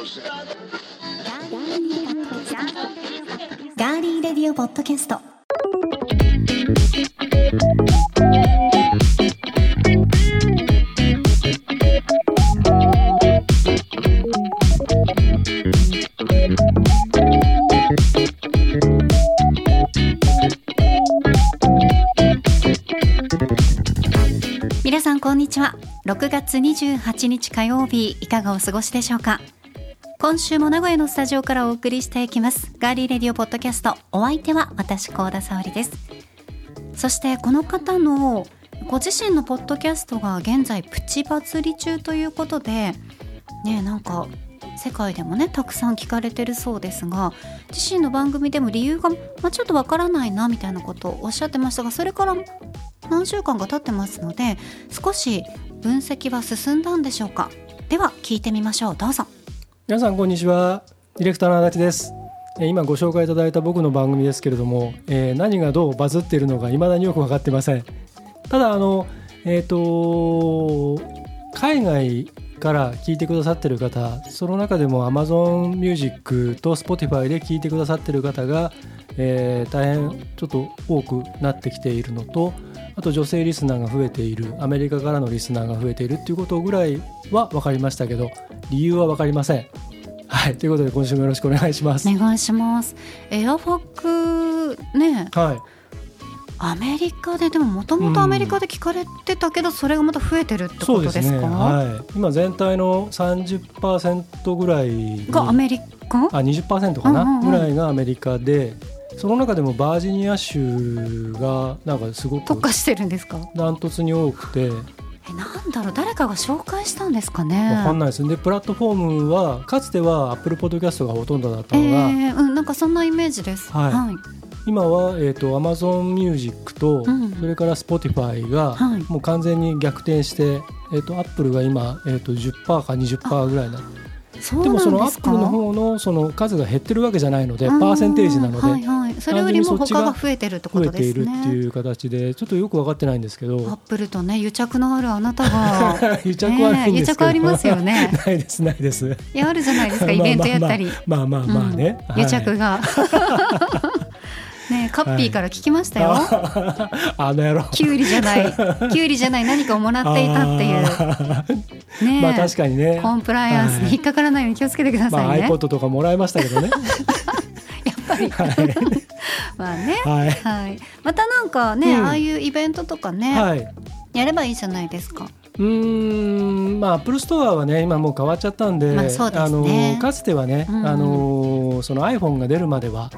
ガーリーレディオポッドキャスト。皆さんこんにちは。6月28日火曜日いかがお過ごしでしょうか？今週も名古屋のスタジオからお送りしていきます。ガーリーレディオポッドキャストお相手は私高田沙織です。そしてこの方のご自身のポッドキャストが現在プチバズり中ということでねなんか世界でもねたくさん聞かれてるそうですが自身の番組でも理由が、まあ、ちょっとわからないなみたいなことをおっしゃってましたがそれから何週間か経ってますので少し分析は進んだんでしょうか。では聞いてみましょう。どうぞ。皆さんこんにちは。ディレクターの足立です。今ご紹介いただいた僕の番組ですけれども、えー何がどうバズっているのか未だによく分かってません。ただあのえっ、と海外から聞いてくださってる方その中でも Amazon Music と Spotify で聞いてくださってる方が、えー大変ちょっと多くなってきているのとあと女性リスナーが増えているアメリカからのリスナーが増えているっていうことぐらいは分かりましたけど理由は分かりません。はい、ということで今週もよろしくお願いします。お願いします。エアファックね。はい、アメリカででももともとアメリカで聞かれてたけど、それがまた増えてるってことですか？ね。はい、今全体の30%ぐらいにがアメリカ？あ20%かな、うんうんうん。ぐらいがアメリカでその中でもバージニア州がなんかすごく特化してるんですか？ダントツに多くてえなんだろう誰かが紹介したんですかね？わかんないです。でプラットフォームはかつては Apple Podcast がほとんどだったえのが、ー、うんなんかそんなイメージです。はい。はい、今は、えー、と Amazon Music と、うん。それから Spotify が、はい。もう完全に逆転して、えー、と Apple が今、えー、と10%か20%ぐらいなでもそのなんですか？Apple の方のその数が減ってるわけじゃないのでパーセンテージなので、うんはいはい、それよりも他が増えてるってこ増えとですね。ているっていう形でちょっとよく分かってないんですけアどップルとね癒着のあるあなたが 癒着はね癒着ありますよね。ないですないです。いやあるじゃないですか。イベントやったり。まあまあまあまあまあね、うん。癒着がねカッピーから聞きましたよ、あの野郎。キュウリじゃない。キュウリじゃない。何かをもらっていたっていう。ねえ。まあ確かにね。コンプライアンスに引っかからないように気をつけてくださいまあね、iPod とかもらいましたけどね。やっぱり。はい。まあね。はい。はい、またなんかね、うん。ああいうイベントとかね、はい。やればいいじゃないですか。うーん。まあアップルストアはね今もう変わっちゃったんで,、まあですね。のかつてはね、うん。あのその iPhone が出るまでは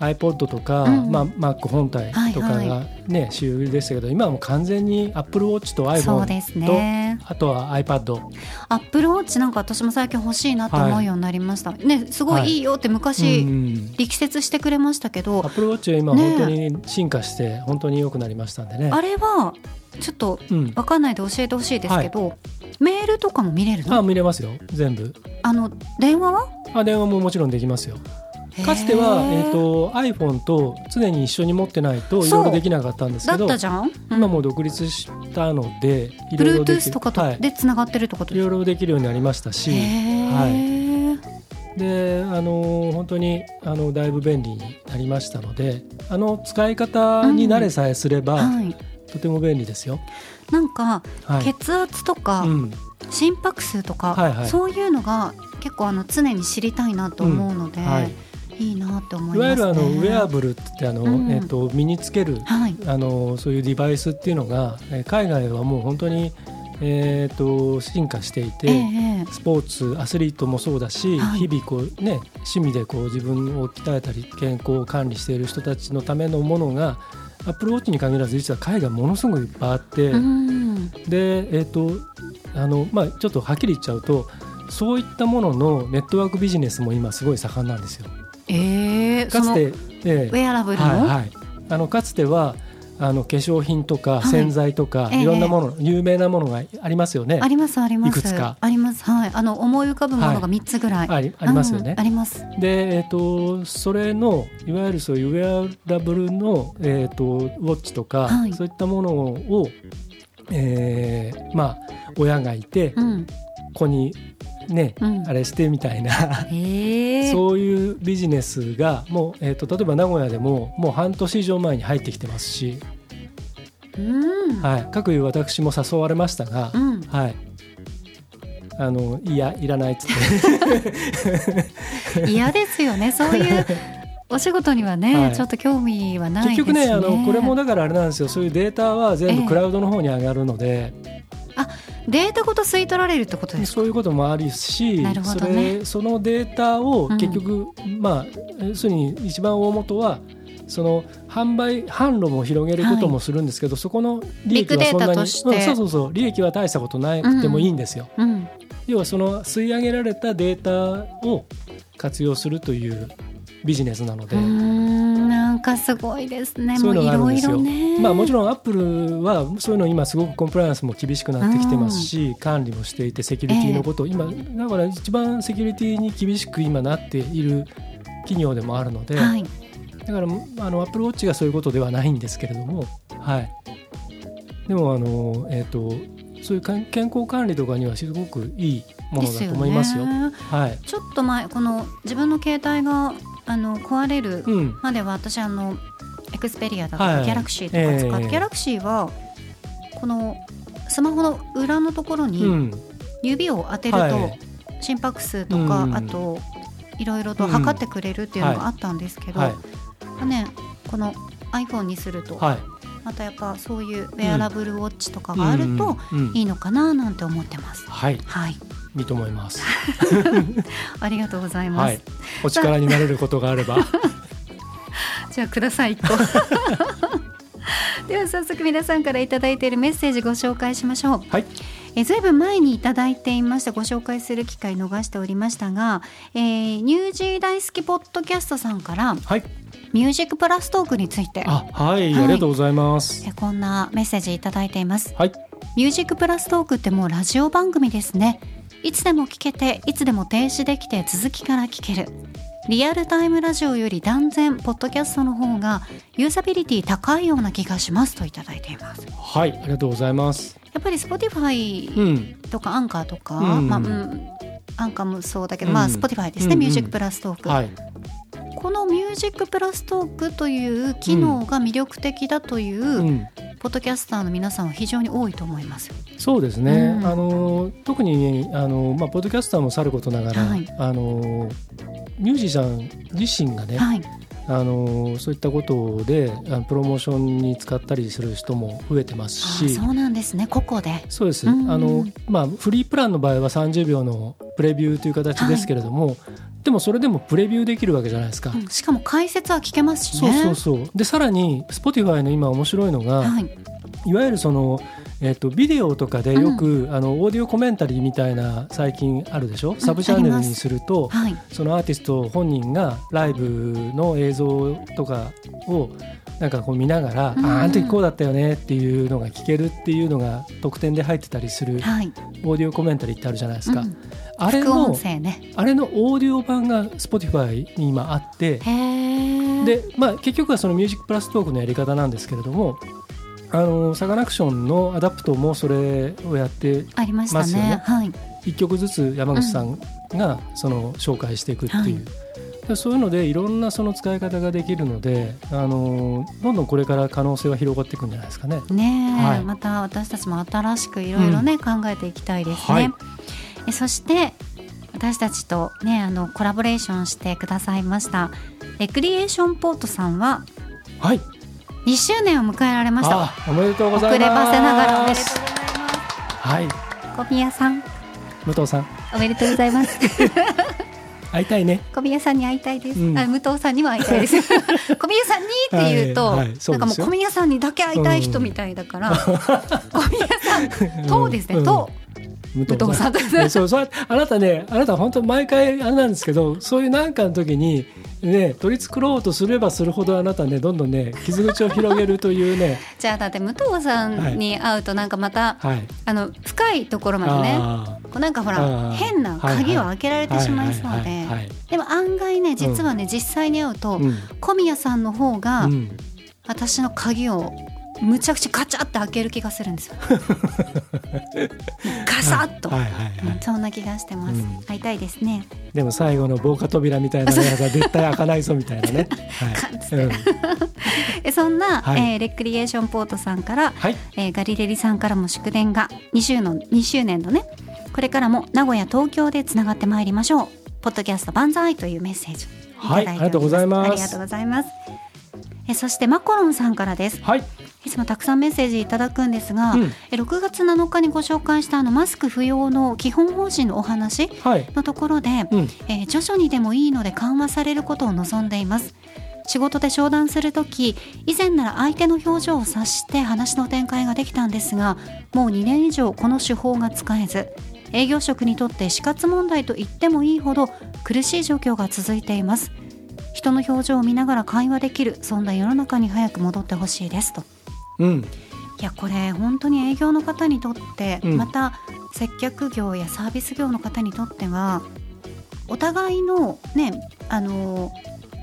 iPod とか、うんまあ、Mac 本体とかはいがね、主流でしたけど今はもう完全に Apple Watch と iPhone すと、ね。あとは iPad アップルウォッチなんか私も最近欲しいなと思うようになりました。ね、すごいいいよって昔、うん力説してくれましたけど、Apple Watch は今ね。本当に進化して本当に良くなりましたんでね。あれはちょっとうん、わかんないで教えてほしいですけど、メールとかも見れるあの？見れますよ。全部。あの電話は？あ電話ももちろんできますよかつては、えー、と iPhone と常に一緒に持ってないといろいろできなかったんですだけどったじゃん？今もう独立したのでいろいろでき Bluetooth とかとはい、でつながってると？か？ろいろできるようになりましたし、へー。であの本当にあのだいぶ便利になりましたのであの使い方に慣れさえすれば、はい。とても便利ですよ。なんか、はい。血圧とか、うん。心拍数とか、はいはい。そういうのが結構あの常に知りたいなと思うので、うん。はいい、いな思いいますね。わゆるあのウェアブルって言ってあの、うん。えっと身につけるはい、あのそういうデバイスっていうのがえー海外はもう本当に、えー、と進化していて、ええスポーツアスリートもそうだし、はい。日々こう、ね、趣味でこう自分を鍛えたり健康を管理している人たちのためのものがアップルウォッチに限らず実は海外ものすごくいっぱいあって、うん、で、えーとあのまあ、ちょっとはっきり言っちゃうとそういったもののネットワークビジネスも今すごい盛んなんですよ。ええかつて、えそのえウェアラブルの、はいはい、あのかつてはあの化粧品とかはい。洗剤とか、ええ。い、ろんなもの、有名なものがありますよね。ありますあります。いくつか。あります。はい。あの思い浮かぶものが三つぐらい、ありありますよね。うんあります。で、えっとそれのいわゆるそういうウェアラブルの、えっとウォッチとか、はい。そういったものを、えーまあ、親がいて、うん。子にね、うん。あれしてみたいな。そういうビジネスがもう、えー、と例えば名古屋でももう半年以上前に入ってきてますし、うん。はい、各いう私も誘われましたが、うん。はい、あのいやいらないっつって。嫌ですよね。そういうお仕事にはね、はい。ちょっと興味はないですね。結局ねあのこれもだからあれなんですよ。そういうデータは全ええ。部クラウドの方に上がるので、データごと吸い取られるってことですか？そういうこともありし、なるほそれそのデータをうん。結局、まあ要するに一番大元はその販売販路も広げることもするんですけど、そこの利益はそんなにうんそうそうそう。利益は大したことなくてもいいんですよ。うん。要はその吸い上げられたデータを活用するというビジネスなので。なんかすごいですねそういうのがあるんですよろいろねまあもちろんアップルはそういうの今すごくコンプライアンスも厳しくなってきてますし、管理もしていてセキュリティのことを、今だから一番セキュリティに厳しく今なっている企業でもあるので、はいだからあのアップルウォッチがそういうことではないんですけれども、はい。でもあのえっ、とそういう健康管理とかにはすごくいいものだと思いますよ。ですねはい。ちょっと前この自分の携帯があの壊れるうん。までは私あのエクスペリアだとか、はいギャラクシーとか使って、ええギャラクシーはこのスマホの裏のところうにん。指を当てると、はい心拍数とか、うんあといろいろと測ってくれるっていうのがあったんですけど、はい。ね、この iPhone にすると、はい。またやっぱそういうウェアラブルウォッチとかがあるといいのかななんて思ってます。はい。はい、いいと思います。ありがとうございます。はい。お力になれることがあれば。じゃあください一個 では早速皆さんからいただいているメッセージご紹介しましょうはい。えずいぶん前にいただいていましたご紹介する機会逃しておりましたが、えーニュージー大好きポッドキャストさんからはい。ミュージックプラストークについてあ、はい、はいありがとうございます。えこんなメッセージいただいていますはい。ミュージックプラストークってもうラジオ番組ですねいつでも聞けていつでも停止できて続きから聞ける。リアルタイムラジオより断然ポッドキャストの方がユーザビリティ高いような気がしますといただいています。はい、ありがとうございます。やっぱり Spotify うん。とかアンカーとか、うん。まあうん、アンカーもそうだけど、うん。まあ Spotify ですね、うんミュージックプラストーク、はい。このミュージックプラストークという機能が魅力的だという、うん。ポッドキャスターの皆さんは非常に多いと思います。そうですね。うんあの特にあのまあポッドキャスターもさることながら、はいあのミュージシャン自身がね、はい、あのそういったことでプロモーションに使ったりする人も増えてますし。あそうなんですね個々で。そうです、うんあのまあ、フリープランの場合は30秒のプレビューという形ですけれども、でもそれでもプレビューできるわけじゃないですか。うん。しかも解説は聞けますしそうね。そうそう。でさらに Spotify の今面白いのが、はい、いわゆるその、えっとビデオとかでよく、あのオーディオコメンタリーみたいな最近あるでしょ、サブチャンネルにするとはい、そのアーティスト本人がライブの映像とかをなんかこう見ながら、うん。あああの時こうだったよねっていうのが聞けるっていうのが特典で入ってたりするはい、オーディオコメンタリーってあるじゃないですか、うん。あれの声ね。あれのオーディオ版が Spotify に今あって。で、まあ、結局はそのミュージックプラストークのやり方なんですけれどもあのサカナクションのアダプトもそれをやってありますよね。ね。はい、1曲ずつ山口さんがその紹介していくっていう、はいでそういうのでいろんなその使い方ができるのであのどんどんこれから可能性は広がっていくんじゃないですかね。ねえ、はいまた私たちも新しくいろいろね、考えていきたいですね。はいえそして私たちとねあのコラボレーションしてくださいましたレクリエーションポートさんははい2周年を迎えられました。あおめでとうござ遅れいます。ばせながらおめでとうございます。はい小宮さん武藤さんおめでとうございます。会いたいね。小宮さんに会いたいです。うん。あ武藤さんには会いたいです。小宮さんにって言うと、はい。はい。そうなんかもう小宮さんにだけ会いたい人みたいだから、小宮さん とですね、うんと武武藤さんとねそうそうあなたねあなた本当毎回あれなんですけどそういうなんかの時にね取り繕ろうとすればするほどあなたねどんどんね傷口を広げるというね。じゃあだって武藤さんに会うとなんかまた、はい。あの深いところまでねあこうなんかほら変な鍵を開けられてしまいそうで。でも案外ね実はね、実際に会うと、ーうん。小宮さんの方がうん。私の鍵をむちゃくちゃガチャって開ける気がするんですよ。ガサッと、はい。はい。はい、うんそんな気がしてます、うん。会いたいですね。でも最後の防火扉みたいなのが絶対開かないぞみたいなね。はい。うん。えそんな、はい。えーレクリエーションポートさんから、はい。えーガリレリさんからも祝電が2周の2周年のねこれからも名古屋東京でつながってまいりましょう。ポッドキャスト万歳というメッセージ。はい。ありがとうございます。ありがとうございます。えそしてマコロンさんからです。はい。いつもたくさんメッセージいただくんですが、うんえ6月7日にご紹介したあのマスク不要の基本方針のお話はい。のところで、うん。えー徐々にでもいいので緩和されることを望んでいます仕事で商談するとき以前なら相手の表情を察して話の展開ができたんですがもう2年以上この手法が使えず営業職にとって死活問題と言ってもいいほど苦しい状況が続いています人の表情を見ながら会話できるそんな世の中に早く戻ってほしいですとうん。いやこれ本当に営業の方にとって、うんまた接客業やサービス業の方にとってはお互いのねあの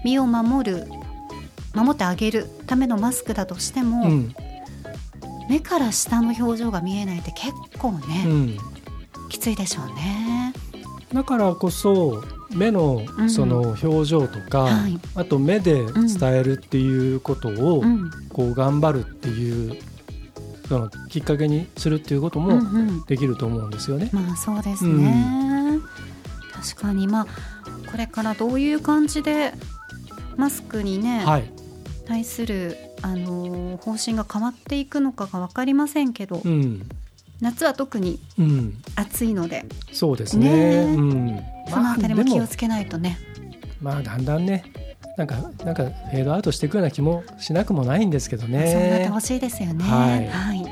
身を守る守ってあげるためのマスクだとしても、うん。目から下の表情が見えないって結構うね、ん。きついでしょうね。だからこそ目のうん。その表情とか、はい。あと目で伝えるっていうことをうん。こう頑張るっていうそのきっかけにするっていうことうんもうん、できると思うんですよね。まあそうですね、確かに。まあこれからどういう感じでマスクにね、はい。対する、あのー方針が変わっていくのかが分かりませんけど、うん。夏は特にうん。暑いのでそうですね。ねえうん。そのあたりもで気をつけないとね、まあだんだんねなんかなんかフェードアウトしていくような気もしなくもないんですけどそうなってね。ほしいですよね。はい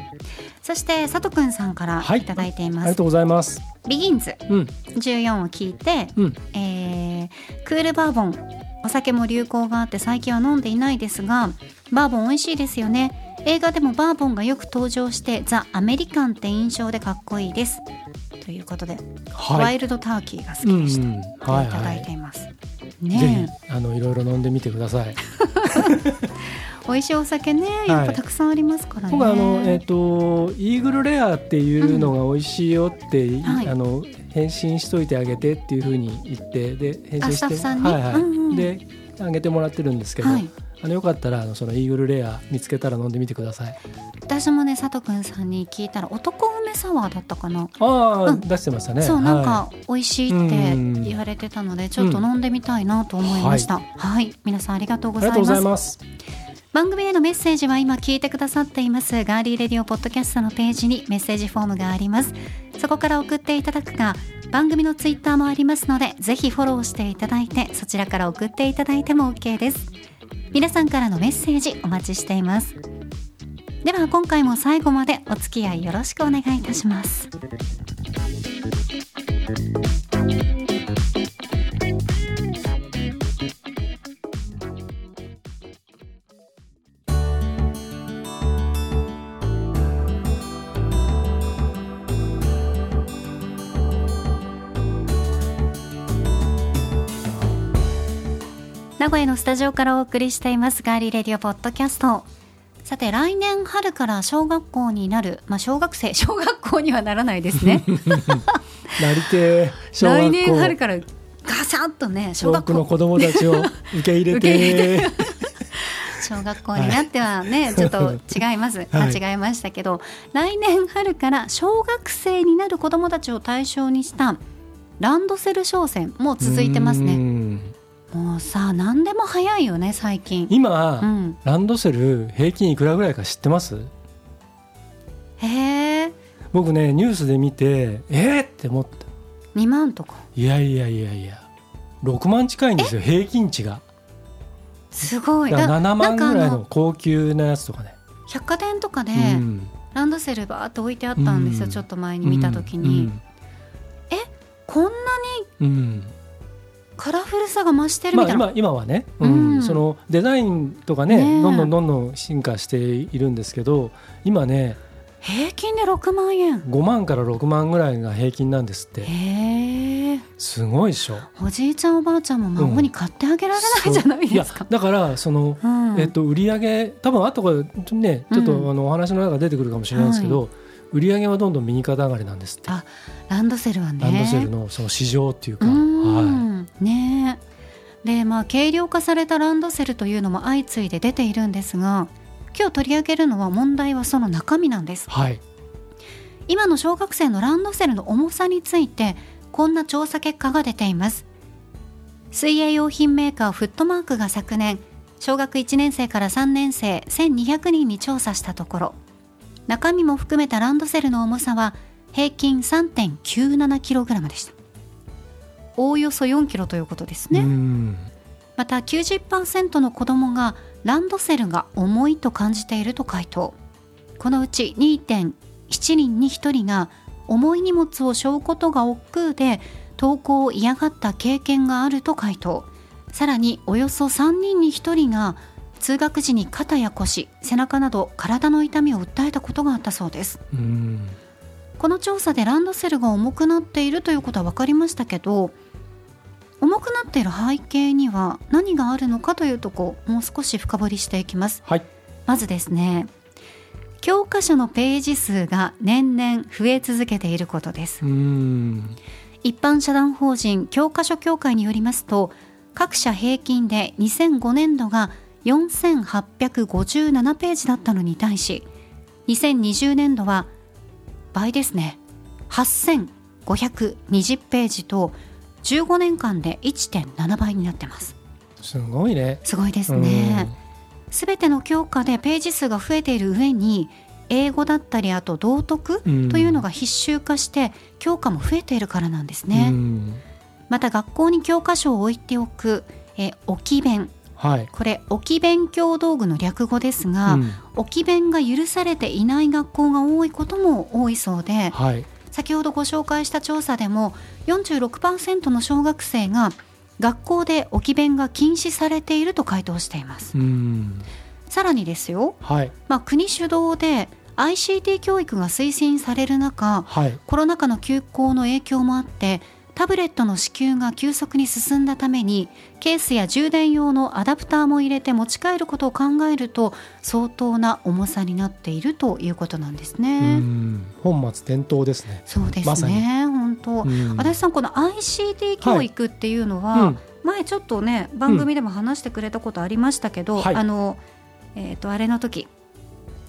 そして佐藤くんさんからはいいただいています。ありがとうございます。ビギンズうん14を聞いて、うんえークールバーボンお酒も流行があって最近は飲んでいないですがバーボン美味しいですよね映画でもバーボンがよく登場してザ・アメリカンって印象でかっこいいです。ということで、ワはい。イルドターキーが好きうんでした、うんとはいはい。ただいてい。います、ぜねひあのいろいろ飲んでみてください。え 美味しいお酒ねやっぱたくさんありますからね、僕はあのえっ、とイーグルレアっていうのが美味しいよって、はい。あの返信しといてあげてっていうふうに言ってで返あ信してスタッフさんに？はいはい、うんうん。であげてもらってるんですけど、はいあのよかったらあのそのイーグルレア見つけたら飲んでみてください。私もね佐藤くんさんに聞いたら男梅サワーだったかな。ああ、うん。出してましたね。そうなんはか美味しいって言われてたのでちょっと飲んでみたいなと思いました、はい、皆さんありがとうい、ありがとうごございますざいます。番組へのメッセージは今聞いてくださっています。ガーリーレディオポッドキャストのページにメッセージフォームがあります。そこから送っていただくか番組のツイッターもありますのでぜひフォローしていただいてそちらから送っていただいても OK です皆さんからのメッセージお待ちしています。では今回も最後までお付き合いよろしくお願いいたします。名古屋のスタジオからお送りしていますガーリーレディオポッドキャスト。さて来年春から小学校になる。まあ小学生。小学校にはならないですね。なりて小学校。来年春からガサッとね小多学校。くの子供たちを受け入れて。小学校になってはね、ちょっと違います。間違えましたけど、来年春から小学生になる子どもたちを対象にしたランドセル商戦も続いてますうねんもうさ何でも早いよね最近。今、うん。ランドセル平均いくらぐらいか知ってます？へえ僕ねニュースで見てえー、って思った。2万とか。いやいやいやいや。6万近いんですよ平均値が。すごい。だから7万ぐらいの高級なやつとかね。百貨店とかでうん。ランドセルバーって置いてあったんですよ、うん。ちょっと前に見た時に、こんなにうんうんカラフルさが増してるまあ、みたいな、今今はね、うん。うん。そのデザインとかねねえ。どんどんどんどん進化しているんですけど今ね平均で6万円。5万から6万ぐらいが平均なんですって。へえ。すごいでしょ。おじいちゃんおばあちゃんも孫に買ってあげられないじゃないですか、だからその、うん。えっと、売り上げ多分後からねちょっと、うんあのお話の中出てくるかもしれないですけど、売り上げはどんどん右肩上がりなんですって。あランドセルはね。ランドセルのその市場っていうか、うはんね。でまあ軽量化されたランドセルというのも相次いで出ているんですが今日取り上げるのは問題はその中身なんです。い、はい、今の小学生のランドセルの重さについてこんな調査結果が出ています。水泳用品メーカーフットマークが昨年小学1年生から3年生1200人に調査したところ中身も含めたランドセルの重さは平均 3.97kg でした。おおよそ 4kg ということですね、うん。また90%の子どもがランドセルが重いと感じていると回答。このうち2.7人に1人が重い荷物を背負うことが億劫で登校を嫌がった経験があると回答。さらにおよそ3人に1人が通学時に肩や腰背中など体の痛みを訴えたことがあったそうです。うんこの調査でランドセルが重くなっているということは分かりましたけど重くなっている背景には何があるのかというとこもう少し深掘りしていきます。はい。まずですね教科書のページ数が年々増え続けていることです。うん。一般社団法人教科書協会によりますと各社平均で2005年度が4857ページだったのに対し2020年度は倍ですね。8520ページと15年間で1.7倍になってます。すごいね。すごいですね。すべての教科でページ数が増えている上に英語だったりあと道徳うん。というのが必修化して教科も増えているからなんですうね、ん。また学校に教科書を置いておくえ置き弁はい。これ置き勉強道具の略語ですが、うん。置き弁が許されていない学校が多いことも多いそうではい。先ほどご紹介した調査でも46%の小学生が学校で置き弁が禁止されていると回答しています。うん。さらにですよ、はい。まあ、国主導で ICT 教育が推進される中はい。コロナ禍の休校の影響もあってタブレットの支給が急速に進んだためにケースや充電用のアダプターも入れて持ち帰ることを考えると相当な重さになっているということなんですうね。ん。本末転倒ですね。そうですね。本当、うん。足立さんこの ICT 教育っていうのは、うん。前ちょっとね番組でも話してくれたことありましたけど、はい。あのえっ、とあれの時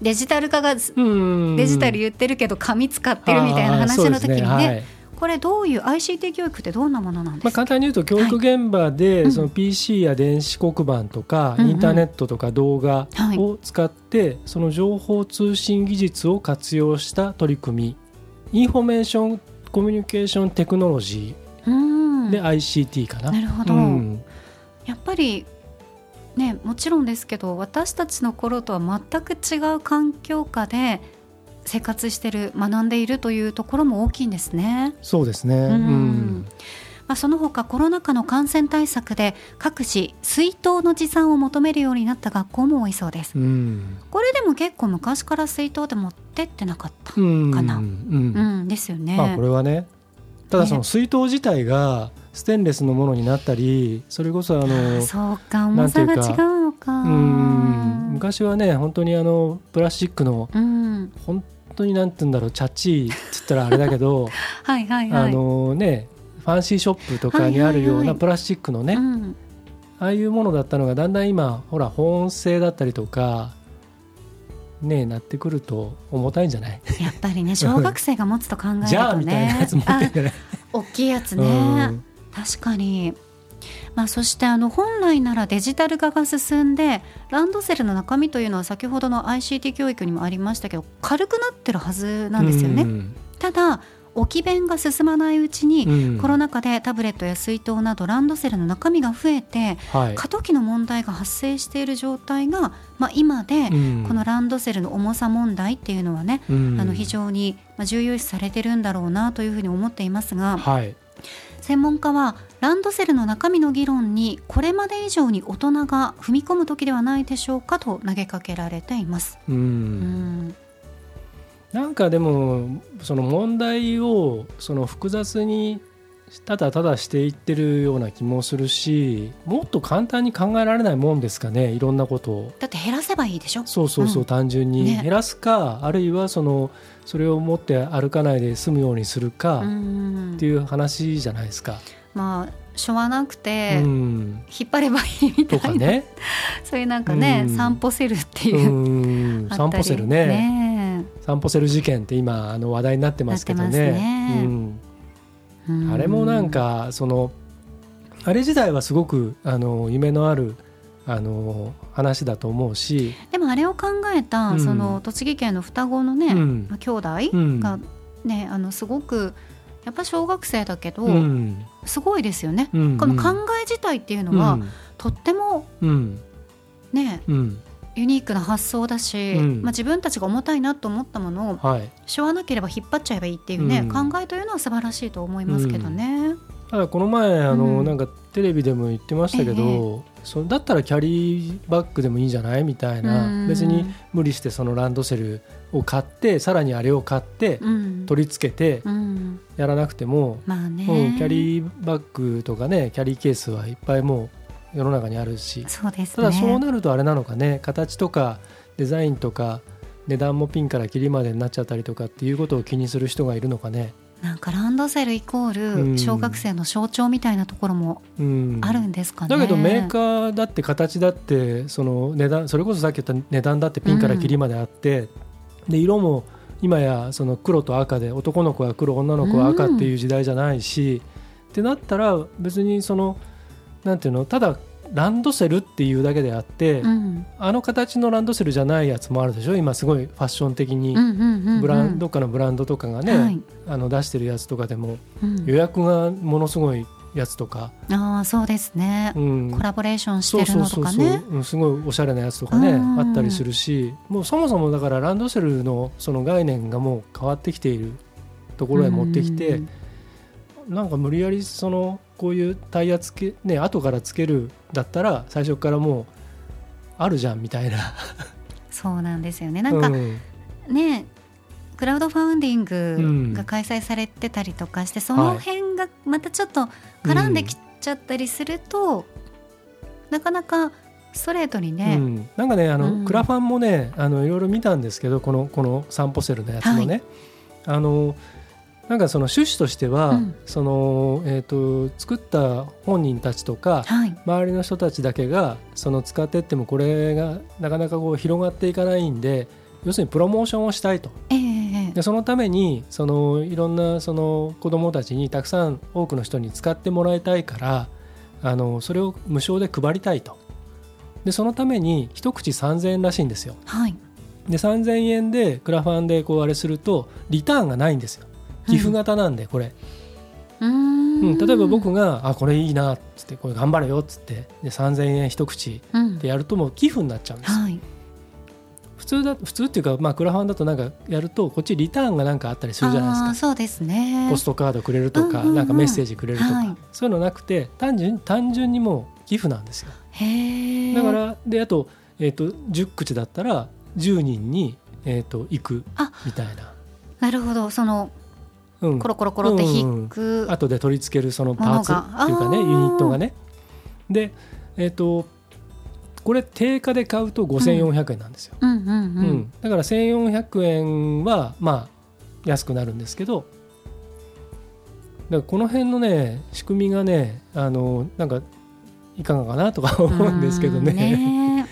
デジタル化がうん。デジタル言ってるけど紙使ってるみたいな話の時にね,、これどういう ICT 教育ってどんなものなんでまあ、すか、簡単に言うと教育現場で、うんその PC や電子黒板とか、インターネットとか動画はい。を使って、その情報通信技術を活用した取り組み Information Communication Technologyうん。で ICT かな。なるほど、うん。やっぱりねもちろんですけど私たちの頃とは全く違う環境下で生活してる学んでいるというところも大きいんですね。そうですね、ううんんまあ、その他コロナ禍の感染対策で各自水筒の持参を求めるようになった学校も多いそうです。うんこれでも結構昔から水筒で持ってってなかった。うんかなうんうん、ですよね。まあ、これはねただその水筒自体がステンレスのものになったりそれこそあのあそうか重さが違うのか。うん昔はね本当にあのプラスチックのうん本当になんて言うんだろうチャチーっつったらあれだけど、はいはいはい。あのねファンシーショップとかにあるようない。プラスチックのね、うん。ああいうものだったのがだんだん今ほら保温性だったりとかねなってくると重たいんじゃない？やっぱりね 小学生が持つと考えるとね。じゃあみたいなやつ持ってんじゃない？あ大きいやつね、うん。確かにまあ、そしてあの本来ならデジタル化が進んでランドセルの中身というのは先ほどの ICT 教育にもありましたけど軽くなってるはずなんですよね。うん。ただ置き弁が進まないうちに、うん。コロナ禍でタブレットや水筒などランドセルの中身が増えてはい。過渡期の問題が発生している状態が、まあ、今で、うん。このランドセルの重さ問題っていうのはね、うん。あの非常にまあ重要視されてるんだろうなというふうに思っていますがはい専門家はランドセルの中身の議論にこれまで以上に大人が踏み込む時ではないでしょうかと投げかけられています。うんうん。なんかでもその問題をその複雑にただただしていってるような気もするしもっと簡単に考えられないもんですかねいろんなことを。だって減らせばいいでしょ？そうそうそう、うん。単純に。ね。減らすか、あるいはそのそれを持って歩かないで済むようにするかうん。っていう話じゃないですか。まあしょうがなくて、うん、引っ張ればいいみたいな、とかね。そういうなんかね、うん。散歩セルってういう、ん、あったり散歩セルねね。散歩セル事件って今あの話題になってますけどね。ね。うん。うん。あれもなんかそのあれ自体はすごくあの夢のあるあの話だと思うし、でもあれを考えた、うん。その栃木県の双子のね、うん。まあ兄弟うん。がね、あのすごくやっぱ小学生だけど、うん。すごいですよね、うんこの考え自体っていうのは、とってもうん。ねうん。ユニークな発想だし、うん。まあ、自分たちが重たいなと思ったものをはい、しょうがなければ引っ張っちゃえばいいっていうね、うん。考えというのは素晴らしいと思いますけどね。ただこの前あの、うん。なんかテレビでも言ってましたけど、そだったらキャリーバッグでもいいんじゃないみたいな、うん。別に無理してそのランドセルを買ってさらにあれを買ってうん。取り付けてうん。やらなくても、まあね、うんキャリーバッグとかねキャリーケースはいっぱいもう世の中にあるしそうですね。ただそうなるとあれなのかね形とかデザインとか値段もピンからキリまでになっちゃったりとかっていうことを気にする人がいるのかね。なんかランドセルイコーうん。ル小学生の象徴みたいなところもうん、あるんですかね。だけどメーカーだって形だってその値段それこそさっき言った値段だってピンからキリまであって、で色も今やその黒と赤で男の子は黒女の子は赤っていう時代じゃないし、ってなったら別にそのなんていうのただランドセルっていうだけであって、うん。あの形のランドセルじゃないやつもあるでしょ？今すごいファッション的に。どっかのブランドとかがね、はい。あの出してるやつとかでもうん。予約がものすごいやつとか、ああそうですね、うん。コラボレーションしてるのとかね。うんすごいおしゃれなやつとかねうん。あったりするしもうそもそもだからランドセルのその概念がもう変わってきているところへ持ってきてうん。なんか無理やりそのこういうタイヤつけね後からつけるだったら最初からもうあるじゃんみたいな。そうなんですよね。なんか、うん。ねクラウドファウンディンうん。グが開催されてたりとかして、その辺がまたちょっと絡んできちゃったりすると、なかなかストレートにうね、ん、なんかねあの、うん。クラファンもねあのいろいろ見たんですけどこのこの散歩セルのやつもね、あのなんかその趣旨としては、うん。そのえー、と作った本人たちとかはい。周りの人たちだけがその使ってってもこれがなかなかこう広がっていかないんで要するにプロモーションをしたいと。ええええでそのためにそのいろんなその子どもたちにたくさん多くの人に使ってもらいたいからあのそれを無償で配りたいと。でそのために一口3000円らしいんですよ。はい。で3000円でクラファンでこうあれするとリターンがないんですよ寄付型なんでこれ、うーうん。ん例えば僕が「あこれいいな」っつって「これ頑張れよ」っつってで3000円一口うん。でやるともう寄付になっちゃうんですよ。はい。普通だ普通っていうか、まあ、クラファンだとなんかやるとこっちリターンがなんかあったりするじゃないですか。そうですね。ポストカードくれるとか、うんうんうん。なんかメッセージくれるとか、はい。そういうのなくて単純単純にもう寄付なんですよ。だからであと,、えー、と10口だったら10人に、えー、と行くあ。みたいな、なるほど。そのうん。コロコロコロって引く、後で取り付けるそのパーツっていうかねユニットがね。でえっ、とこれ定価で買うと5400円なんですよ、うん。うんうん、うん。だから1400円はまあ安くなるんですけどだからこの辺のね仕組みがねあのなんかいかがかなとか 思うんですけどね。うんね。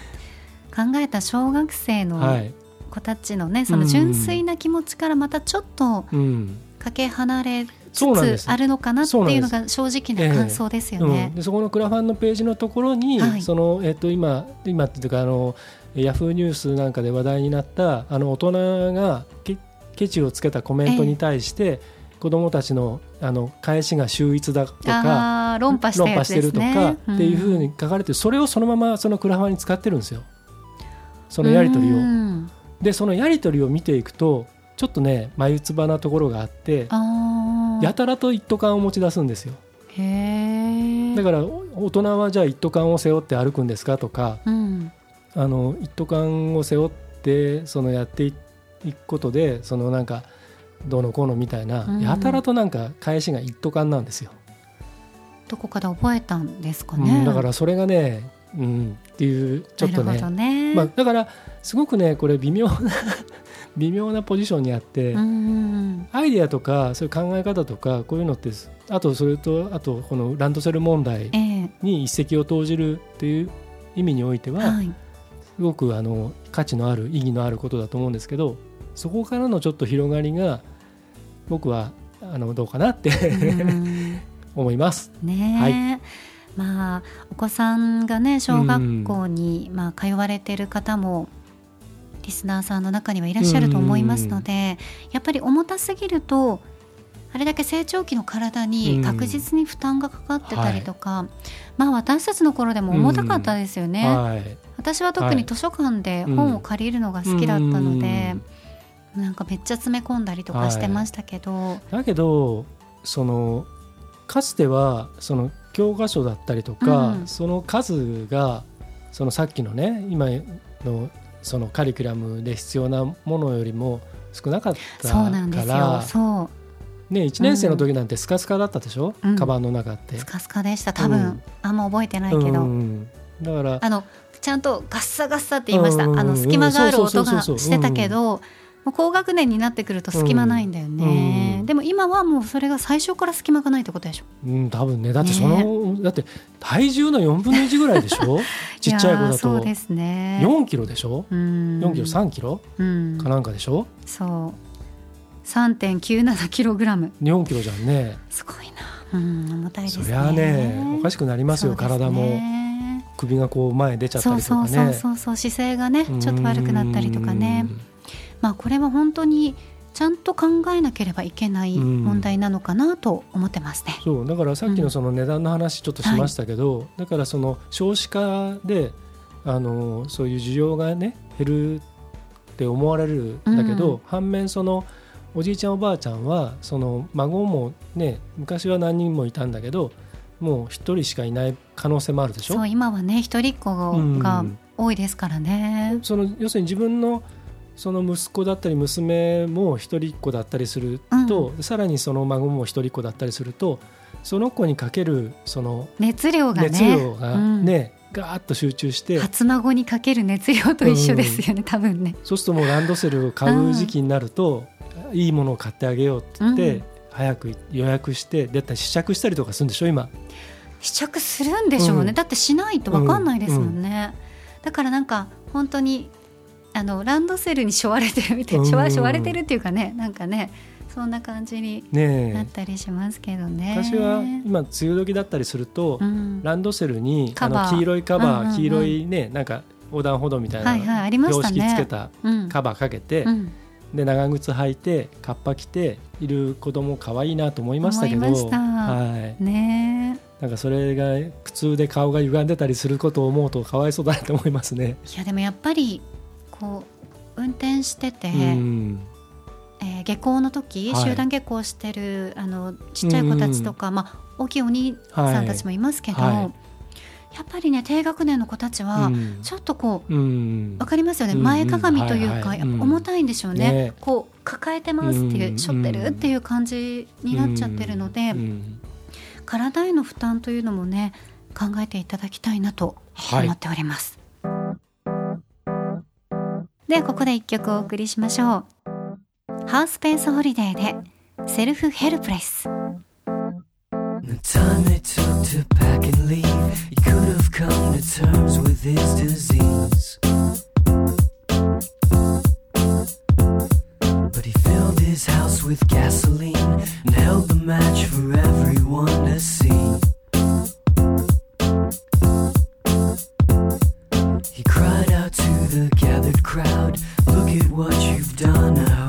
考えた小学生のはい。子たちのね、その純粋な気持ちからまたちょっとうんかけ離れつつあるのかなっていうのが正直な感想ですようんね。でそこのクラファンのページのところに、はい。そのえっと今今っていうかあのヤフーニュースなんかで話題になったあの大人がケケチをつけたコメントに対して、子どもたちのあの返しが秀逸だとか論破ね。論破してるとかっていうふうに書かれてそれをそのままそのクラファンに使ってるんですよ。そのやり取りを。うん。でそのやり取りを見ていくとちょっとね眉唾なところがあってやたらと一斗缶を持ち出すんですよ。だからお大人はじゃあ一斗缶を背負って歩くんですかとかうんあの一斗缶を背負ってそのやっていくことでそのなんかどうのこうのみたいな、うんやたらとなんか返しが一斗缶なんですよ、どこかで覚えたんですかうね。んだからそれがね、うん、っていうちょっとねね。まあ、だからすごくねこれ微妙な微妙なポジションにあって、アイデアとかそういう考え方とかこういうのってあとそれとあとこのランドセル問題ええ。に一石を投じるっていう意味においては、はい。すごくあの価値のある意義のあることだと思うんですけどそこからのちょっと広がりが僕はあのどうかなってうん。思います。ねえ、まあお子さんがね小学校に、まあ、通われてる方もリスナーさんの中にはいらっしゃると思いますので、やっぱり重たすぎるとあれだけ成長期の体に確実に負担がかかってたりとか、まあ私たちの頃でも重たかったですよね。はい、私は特に図書館で本を借りるのが好きだったので、なんかめっちゃ詰め込んだりとかしてましたけど、だけどそのかつてはその教科書だったりとか、うん。その数がそのさっきのね今のそのカリキュラムで必要なものよりも少なかったから。ね、1年生の時なんてスカスカだったでしょ、うん。カバンの中って。スカスカでした。多分、うん。あんま覚えてないけど、うん。だから。あのちゃんとガッサガッサって言いました、うん。あの隙間があるうん。音がしてたけど、もう高学年になってくると隙間ないんだよね、うん。でも今はもうそれが最初から隙間がないってことでしょ？うん、多分ね。だってその、だって体重の4分の1ぐらいでしょ？ちっちゃい子だと。そうですね。4キロでしょ、うん。4キロ3キロうん。かなんかでしょ？そう。3.97キログラム。4キロじゃんね。すごいな。うん重たいですね。そりゃあねおかしくなりますよね。体も。首がこう前出ちゃったりとかね。そうそうそうそう。姿勢がねちょっと悪くなったりとかねまあこれは本当にちゃんと考えなければいけないうん。問題なのかなと思ってますね。そうだからさっきのその値段の話ちょっとしましたけど、だからその少子化であのそういう需要がね減るって思われるんだけど、うん。反面そのおじいちゃんおばあちゃんはその孫もね昔は何人もいたんだけどもう一人しかいない可能性もあるでしょ？そう今はね一人っ子うん。が多いですからね。その要するに自分のその息子だったり娘も一人っ子だったりすると、さらにその孫も一人っ子だったりするとその子にかけるその熱量がね。熱量がうん。ね、ガーッと集中して初孫にかける熱量と一緒ですよね、多分ね。そうするともうランドセルを買う時期になると、いいものを買ってあげようって言って、うん。早く予約してでったり試着したりとかするんでしょ今。試着するんでしょうね、うん。だってしないと分かんないですもんね、だからなんか本当にあのランドセルにしょわれてるみたいな、しょわうん。しょわれてるっていうかねなんかねそんな感じになったりしますけどね。私は今梅雨時だったりすると、うん。ランドセルにあの黄色いカバー、うんうんうん。黄色いねなんか横断歩道みたいな標ね。識つけたうん。カバーかけて、うん。で長靴履いてカッパ着ている子供可愛いなと思いましたけどはい、ねなんかそれが苦痛で顔が歪んでたりすることを思うとかわいそうだなと思いますね。いやでもやっぱりこう運転してて、うん。えー下校の時、はい。集団下校してるあのちっちゃい子たちとか、まあ、大きいお兄さんたちもいますけど、はい。やっぱりね低学年の子たちはうん。ちょっとこううん。わかりますよね、うん前かがみというか、重たいんでしょうね,、ね。こう抱えてますっていう、うん背負ってるっていう感じになっちゃってるので、うん体への負担というのもね考えていただきたいなとはい思っております、ではここで一曲お送りしましょうハウスペースホリデーでセルフヘルプレス The time it took to pack and leave, he could have come to terms with his disease. But he filled his house with gasoline and held the match for everyone to see. Donna.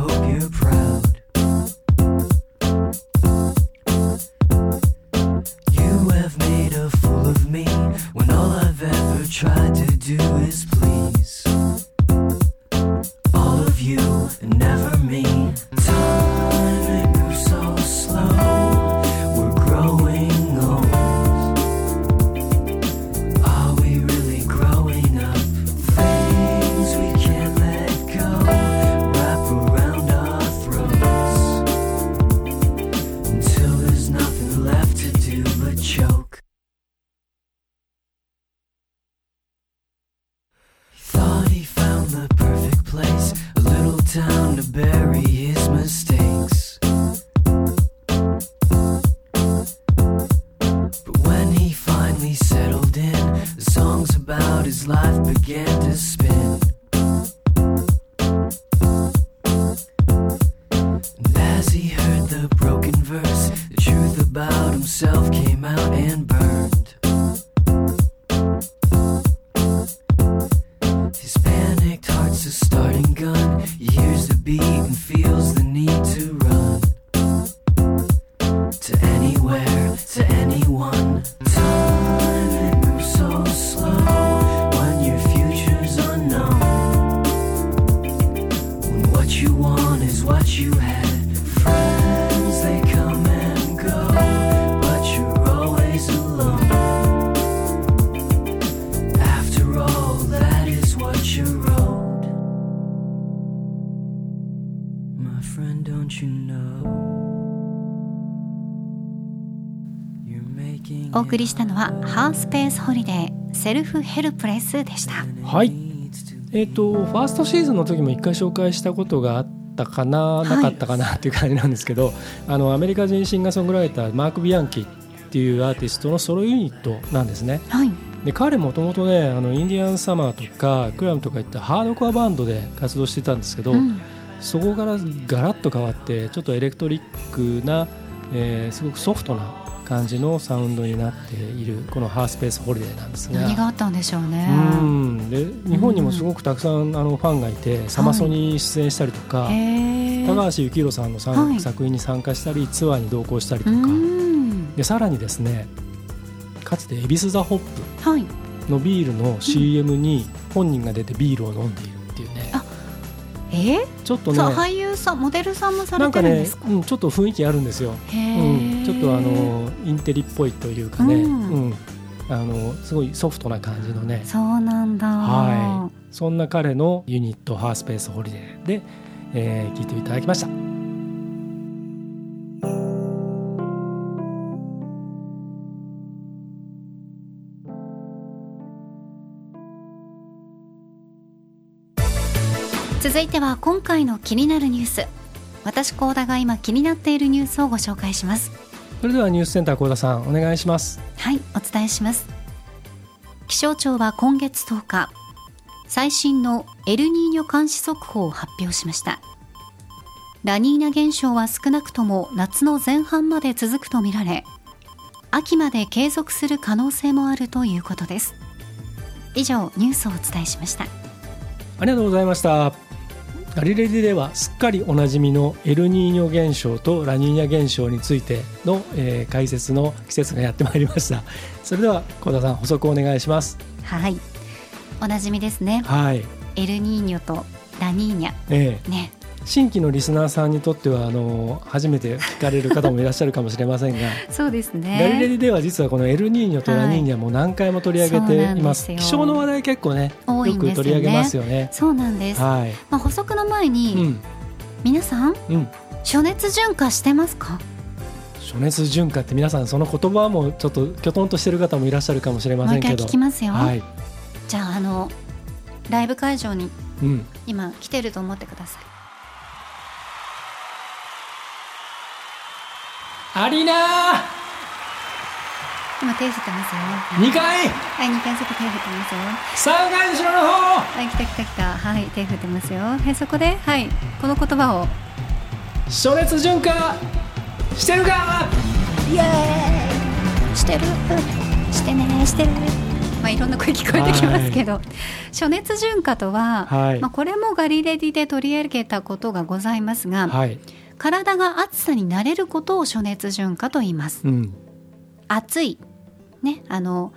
セルフヘルプレスでした。はい。えっ、とファーストシーズンの時も一回紹介したことがあったかな、はい。なかったかなっていう感じなんですけどあのアメリカ人シンガーソングライターマーク・ビアンキっていうアーティストのソロユニットなんですね。はい。で彼もともとねあのインディアンサマーとかクラムとかいったハードコアバンドで活動してたんですけど、うん。そこからガラッと変わってちょっとエレクトリックな、えーすごくソフトな感じのサウンドになっているこのハースペースホリデーなんですが。何があったんでしょうね。うん。で日本にもすごくたくさんあのファンがいて、サマソに出演したりとか、へえ高橋幸宏さんのさんはい。作品に参加したりツアーに同行したりとうか、ん。でさらにですねかつてエビス・ザ・ホップはい。のビールの CM に本人が出てビールを飲んでいるっていうね、あえちょっとね。そう俳優さんモデルさんもされてるんですか、うん、ちょっと雰囲気あるんですよ、へうん、えちょっとあのインテリっぽいというかね、ううん。んあのすごいソフトな感じのね。そうなんだ。はい。そんな彼のユニット「ハースペースホリデーで」えー聞いていただきました。続いては今回の気になるニュース。私高田が今気になっているニュースをご紹介しますそれではニュースセンター幸田さんお願いします。はいお伝えします。気象庁は今月10日最新のエルニーニョ監視速報を発表しました。ラニーニャ現象は少なくとも夏の前半まで続くとみられ秋まで継続する可能性もあるということです。以上ニュースをお伝えしました。ありがとうございましたガリレディではすっかりおなじみのエルニーニョ現象とラニーニャ現象についての、えー解説の季節がやってまいりました。それでは幸田さん補足お願いします。はい。おなじみですね。はい、エルニーニョとラニーニャ。えーね新規のリスナーさんにとってはあの初めて聞かれる方もいらっしゃるかもしれませんが そうですね。ガリレディでは実はこのエルニーニョとラニーニャも何回も取り上げています,、はいすよ。気象の話題結構ね多いよんですよね。く取り上げますよね。そうなんです、はい、まあ、補足の前に、うん。皆さんうん、暑熱順化してますか？暑熱順化って皆さんその言葉もちょっときょとんとしてる方もいらっしゃるかもしれませんけど。聞きますよ、はい、じゃああのライブ会場にうん、今来てると思ってくださいアリーナ今手振ってますよ。ー2回はい2回そこ手振ってますよ。3回後ろの方。はい来た来た来た。はい手振ってますよ。はいそこで？はいこの言葉を。暑熱順化してるか？イエーイ。してる？してねしてる。まあいろんな声聞こえてきますけど、暑熱順化とは、はい。まあ、これもガリレディで取り上げたことがございますが、はい、体が暑さに慣れることを暑熱順化と言います。うん、暑い。ねあの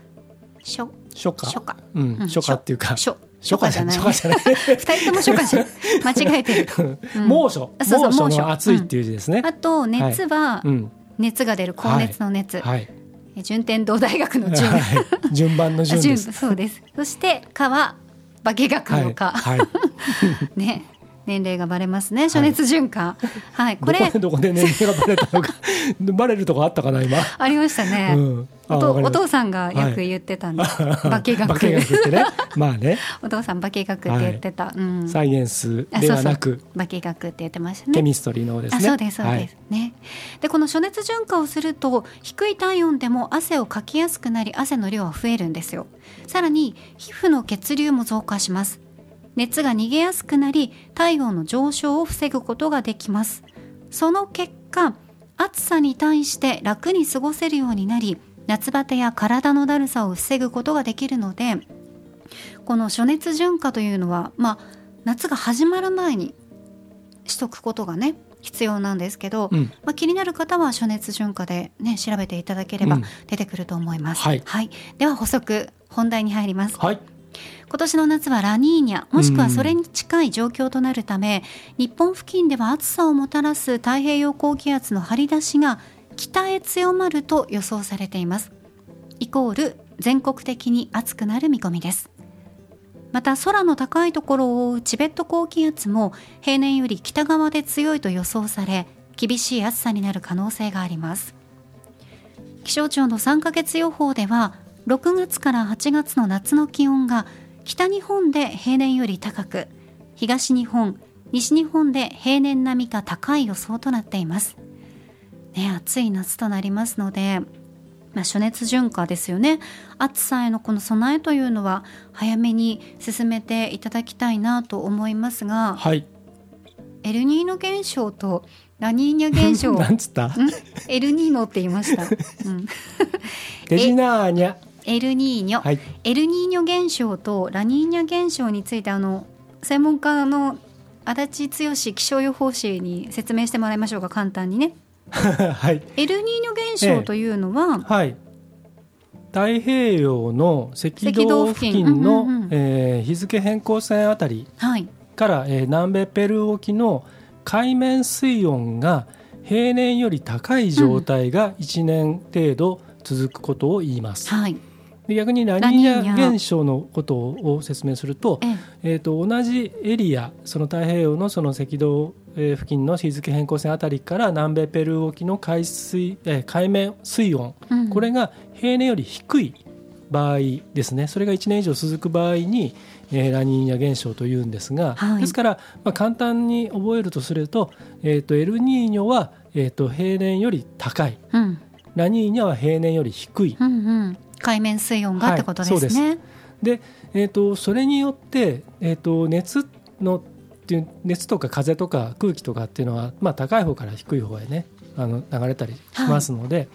初初夏？初夏。初夏っていうか。初初夏じゃない。初夏じゃない。二人とも初夏じゃ 間違えてる。うん。猛暑。あそうそう猛暑猛暑。いっていう字ですね、あと熱はうん。熱が出る。高熱の熱、はい、え順天堂大学の順。はい、順番の順順です。そうです。そして「か」は化学学の「か」はい、はい、ね年齢がバレますね暑熱順化。はい、こどれどこで年齢がバレたのか。バレるとこあったかな今、ありましたね、うん。あおとお父さんがよく言ってたんで、化学。化学ってね。まあね。お父さん化学って言ってた、うん。サイエンスあではなく。化学って言ってましたね。ケミストリーの方ですね。あそうですそうです、ね。でこの暑熱順化をすると低い体温でも汗をかきやすくなり汗の量は増えるんですよ。さらに皮膚の血流も増加します熱が逃げやすくなり体温の上昇を防ぐことができます。その結果暑さに対して楽に過ごせるようになり夏バテや体のだるさを防ぐことができるのでこの暑熱順化というのはまあ夏が始まる前にしとくことがね必要なんですけど、うん。まあ、気になる方は暑熱順化で、ね、調べていただければうん。出てくると思います、はい。では補足本題に入ります。はい今年の夏はラニーニャもしくはそれに近い状況となるため、日本付近では暑さをもたらす太平洋高気圧の張り出しが北へ強まると予想されています。イコール全国的に暑くなる見込みです。また空の高いところを覆うチベット高気圧も平年より北側で強いと予想され厳しい暑さになる可能性があります。気象庁の3ヶ月予報では6月から8月の夏の気温が北日本で平年より高く東日本西日本で平年並みか高い予想となっています。ね暑い夏となりますのでまあ、暑熱順化ですよね。暑さへのこの備えというのは早めに進めていただきたいなと思いますがはい。エルニーノ現象とラニーニャ現象。なんつった？ん？エルニーノって言いました、うん、デジナーニャエルニーニョ、はい。エルニーニョ現象とラニーニャ現象についてあの専門家の足立剛気象予報士に説明してもらいましょうか簡単にね。はい。エルニーニョ現象というのは、はい。太平洋の赤赤道道付付近近の、日付変更線あたりはい。から、えー南米ペルー沖の海面水温が平年より高い状態が1年程度続くことを言います。はいで逆にラニーニャャ現象のことを説明すると,、ええ。えー、と同じエリアその太平洋のその赤道えー付近の日付変更線あたりから南米ペルー沖の海水、えー海面水温うん。これが平年より低い場合ですね。それが1年以上続く場合に、えーラニーニャ現象というんですが、はい。ですから、まあ、簡単に覚えるとすると,、えー、とエルニーニョは、えー、と平年より高い。うん。ラニーニャは平年より低い。うんうん、海面水温がってことですね。はいで、えー、とそれによって、えー、と熱のっていう熱とか風とか空気とかっていうのは、まあ、高い方から低い方へねあの流れたりしますので,、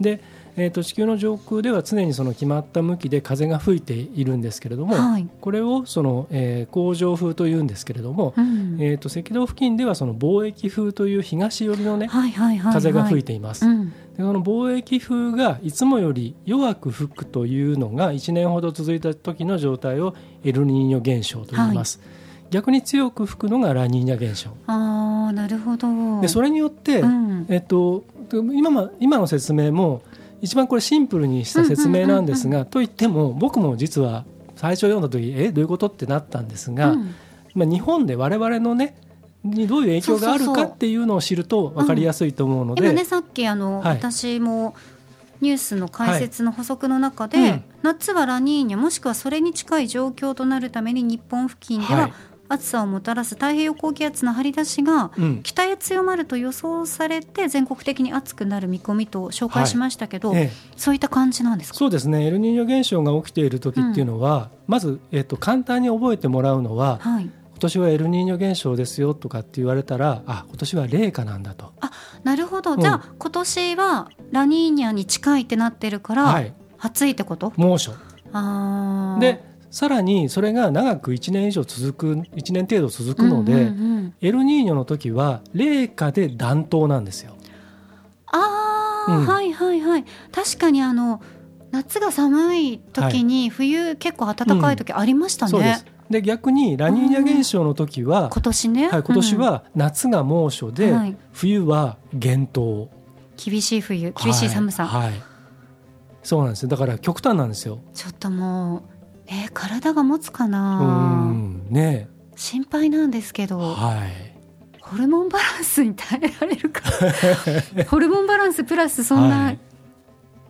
でえー、と地球の上空では常にその決まった向きで風が吹いているんですけれども、はい。これをその、えー、工場風というんですけれども、うん。えー、と赤道付近ではその貿易風という東寄りの、ね、はいはいはいはい、風が吹いています。うん。でその貿易風がいつもより弱く吹くというのが1年ほど続いた時の状態をエルニーニョ現象と言います、逆に強く吹くのがラニーニャ現象。ああなるほど。でそれによって、うん。えっと、今も今の説明も一番これシンプルにした説明なんですが、といっても僕も実は最初読んだ時えどういうことってなったんですが、うん。まあ、日本で我々のねにどういう影響があるかっていうのを知ると分かりやすいと思うので、今ねさっきあの、はい。私もニュースの解説の補足の中で、はい。うん夏はラニーニャもしくはそれに近い状況となるために日本付近でははい暑さをもたらす太平洋高気圧の張り出しがうん。北へ強まると予想されて全国的に暑くなる見込みと紹介しましたけど、ええ。そういった感じなんですか？そうですね。エルニーニョ現象が起きている時っていうのは、まず、えっと簡単に覚えてもらうのははい、今年はエルニーニョ現象ですよとかって言われたらあ今年は冷夏なんだと。あなるほど、うん。じゃあ今年はラニーニャに近いってなってるから、はい、暑いってこと？猛暑。でさらにそれが長く1年以上続く1年程度続くので、うんうんうん。エルニーニョの時は冷夏で暖冬なんですよ。ああ、うん。はいはいはい。確かにあの夏が寒い時に冬結構暖かい時ありましたね、そうです。で逆にラニーニャ現象の時は、今年ね、はい、今年は夏が猛暑で、はい。冬は厳冬。うん厳しい冬厳しい寒さ、はい、はい。そうなんですよ。だから極端なんですよ。ちょっともうえー体が持つかうな、ん。ね。心配なんですけど、はい。ホルモンバランスに耐えられるか？ホルモンバランスプラスそんな、はい。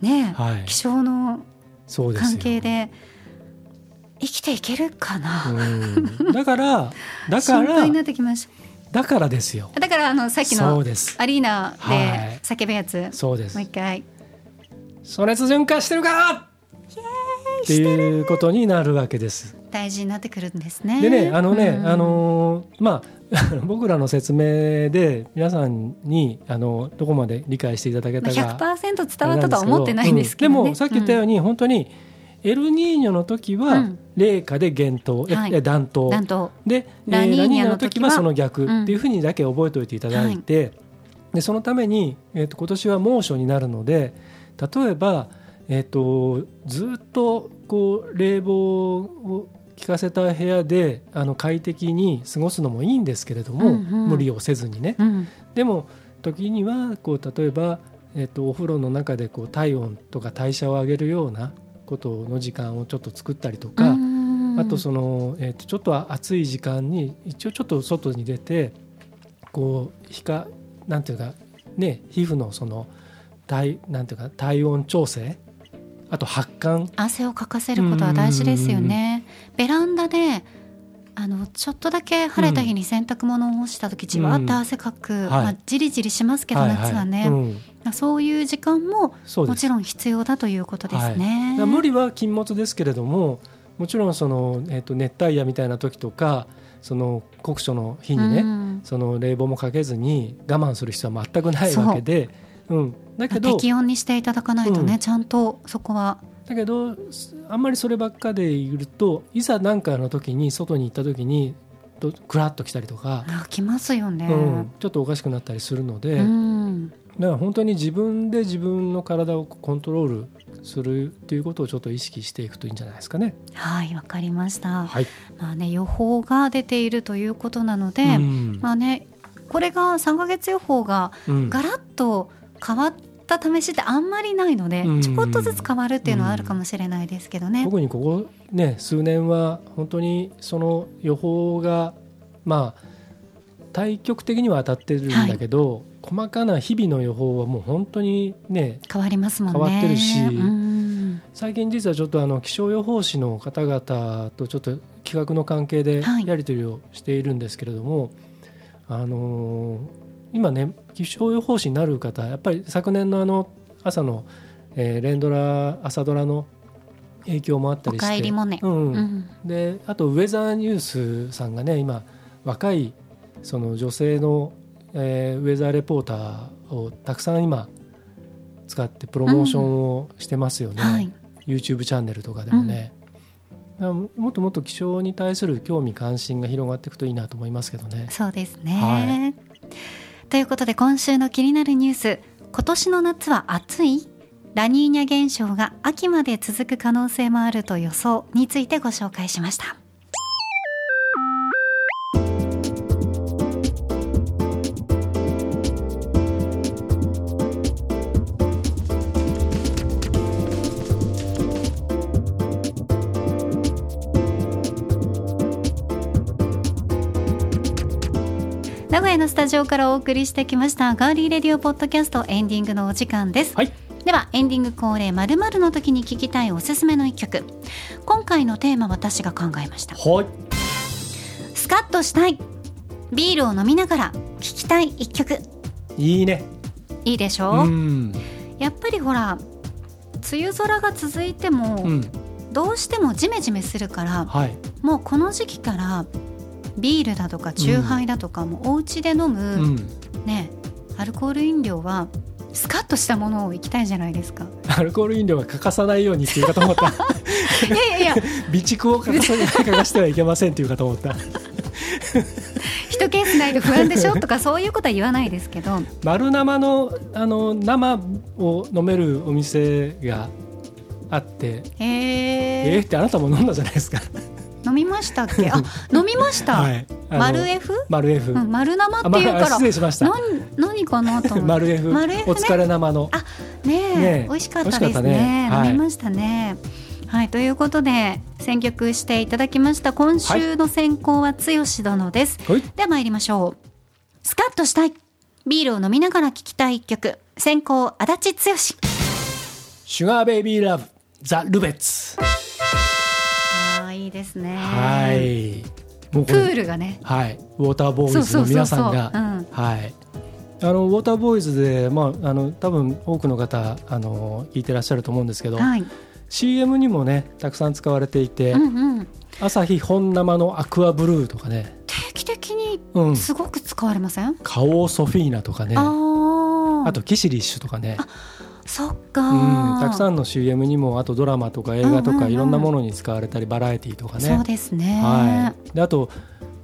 ね、はい。気象の関係で生きていけるかな、うん。だから だか心配らになってきましだからですよ。ただからあのさっきのアリーナはい。で叫ぶやつ、そうです。もう一回。暑熱順化してるかっていうことになるわけです。大事になってくるんですね。でねあのね、うん。あのーまあ 僕らの説明で皆さんにあのどこまで理解していただけまあ、たか100%伝わったとは思ってないんですけど、ね。うん。でもさっき言ったように、本当にエルニーニョの時はうん。冷夏で厳冬、えはい。え暖冬でラニーニャえーラニーニャの時はその逆。うんっていうふうにだけ覚えておいていただいて、でそのために、えー、と今年は猛暑になるので例えば、えー、とずっとこう冷房を効かせた部屋であの快適に過ごすのもいいんですけれども、うんうん。無理をせずにね。うん。でも時にはこう例えば、えっとお風呂の中でこう体温とか代謝を上げるようなことの時間をちょっと作ったりとか、うんあとその、えっとちょっと暑い時間に一応ちょっと外に出てこう皮下なんていうかね皮膚のその体なんていうか体温調整あと発汗。汗をかかせることは大事ですよね。ベランダであのちょっとだけ晴れた日に洗濯物を干した時じわっと汗かく、はい。まあ、じりじりしますけど、いい。夏はね、うん。そういう時間ももちろん必要だということですはい、だね。から無理は禁物ですけれどももちろんその、えー、と熱帯夜みたいな時とかその酷暑の日にね、うん。その冷房もかけずに我慢する必要は全くないわけで、うん、だけど適温にしていただかないとね、うんちゃんとそこはだけどあんまりそればっかでいるといざ何かの時に外に行った時にとクラッと来たりとか、あきますよね。うん、ちょっとおかしくなったりするので、うんだから本当に自分で自分の体をコントロールするっていうことをちょっと意識していくといいんじゃないですかね。はいわかりました。はい、まあね予報が出ているということなので、うんまあねこれが3ヶ月予報がうんガラッと変わった試しってあんまりないので、うんちょこっとずつ変わるっていうのはあるかもしれないですけどね。特にここね数年は本当にその予報がまあ対極的には当たってるんだけど、細かな日々の予報はもう本当にね変わりますもんね。変わってるしうん最近実はちょっとあの気象予報士の方々とちょっと企画の関係ではいやり取りをしているんですけれども、あのー今ね気象予報士になる方やっぱり昨年のあの朝の、えー連ドラ朝ドラの影響もあったりしておかえりモネうん。うん。であとウェザーニュースさんがね今若いその女性の、えーウェザーレポーターをたくさん今使ってプロモーションをしてますよね、はい。YouTube チャンネルとかでもね、だからもっともっと気象に対する興味関心が広がっていくといいなと思いますけどね。そうですね、はということで今週の気になるニュース今年の夏は暑い？ラニーニャ現象が秋まで続く可能性もあると予想についてご紹介しました。名古屋のスタジオからお送りしてきましたガーリーレディオポッドキャストエンディングのお時間です、はい。ではエンディング恒例まるの時に聞きたいおすすめの一曲。今回のテーマ私が考えました。はい。スカッとしたい。ビールを飲みながら聴きたい一曲。いいね。いいでしょ、うん。やっぱりほら梅雨空が続いても、うん。どうしてもジメジメするからはい。もうこの時期からビールだとかチューハイだとか、もうお家で飲む、うん。ねアルコール飲料はスカッとしたものをいきたいじゃないですか。アルコール飲料は欠かさないようにっていうかと思った。いやいやいや。備蓄を欠かさ欠かしてはいけませんっていうかと思った。一ケースないと不安でしょとかそういうことは言わないですけど。丸生のあの生を飲めるお店があってええー、ーってあなたも飲んだじゃないですか飲みましたっけ？あ飲みました、はい。丸 F? 丸 F、うん、丸生あっていうから。まあ失礼しました。何何かなと思って。丸 F, 丸 F ね。お疲れ生の。あねえ。ねえ。美味しかったですね。ね。はい。飲みましたね。はい、ということで選曲していただきました。今週の選考は剛殿です、はい。では参りましょう。スカッとしたい。ビールを飲みながら聴きたい一曲。先行足立剛。シュガーベイビーラブザ・ルベッツですね。はい。もうこプーれルがね。はい。ウォーターボーイズの皆さんがはい。あのウォーターボーイズでまああの多分多くの方あの聞いてらっしゃると思うんですけど、はい。CM にもねたくさん使われていて、うんうん。朝日本生のアクアブルーとかね、定期的にうん、すごく使われません、カオソフィーナとかね。あああとキシリッシュとかねそっか。うん、たくさんんの CM にもあとドラマとか映画とかいろんなものに使われたりバラエティーとかね、そうですね、はい、であと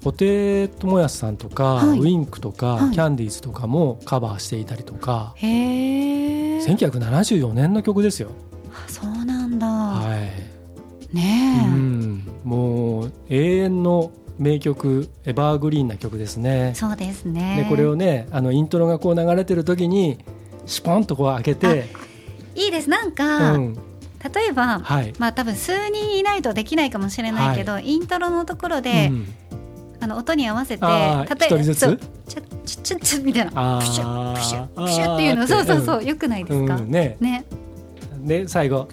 布袋寅泰さんとか、はい。ウィンクとか、はい。キャンディーズとかもカバーしていたりとか、へえ1974年の曲ですよ。そうなんだ、はい。ねえ、うん、もう永遠の名曲エバーグリーンな曲ですね。そうですね。でこれをねあのイントロがこう流れてる時にシュポンとこう開けて、いいです。なんか、うん、例えば、はい。まあ多分数人いないとできないかもしれないけど、イントロのところで、うんあの音に合わせて例えばちょちょちょちょみたいなプシュプシュプシュっていうのそうそうそう、うんよくないですか、うん、ね。ね。で最後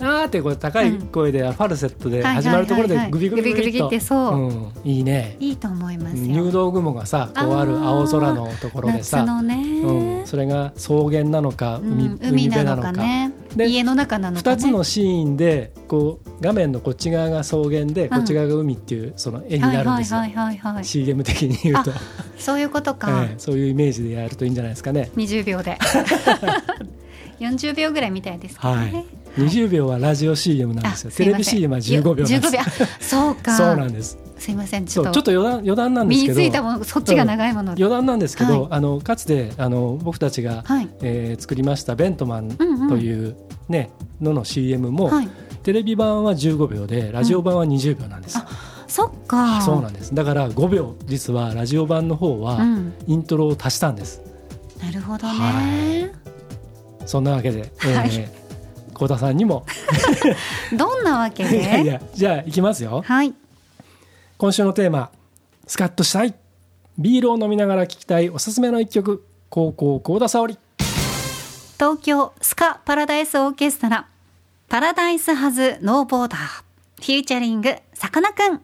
あーってこう高い声でファルセットではい始まるところでグビグビグビってそう。うん、いいね。いいと思いますよ。入道雲がさこうある青空のところで夏さ、うん、それが草原なのかうん。海,、海なの辺なのかかね。で家の中なのかね。2つのシーンでこう画面のこっち側が草原でこっち側が海っていうその絵になるんですよ、はいはいはいはいはい。CM 的に言うと、そういうことか、ええそういうイメージでやるといいんじゃないですかね。20秒で。40秒ぐらいみたいですけどはねい、20秒はラジオ CM なんあですよ。テレビ CM は15秒なんです。15秒。あそうか。そうなんです。すいませんちょっと。ちょっと余談余談なんです身けど。についたものそっちが長いもの、余談なんですけど、はい。あのかつてあの僕たちが、はい。えー作りましたベントマンうんうん。という、ねのの CM も、はい。テレビ版は15秒でラジオ版は20秒なんです、そっか。そうなんです。だから5秒実はラジオ版の方は、うん。イントロを足したんです。なるほどはね、そんなわけで、えーはい幸田さんにも。どんなわけいやいでやじゃあいきますよ。はい。今週のテーマ「スカッとしたい」ビールを飲みながら聴きたいおすすめの一曲。高校幸田沙織。東京スカパラダイスオーケストラ。パラダイスハズノーボーダー。フューチャリングさかなクン。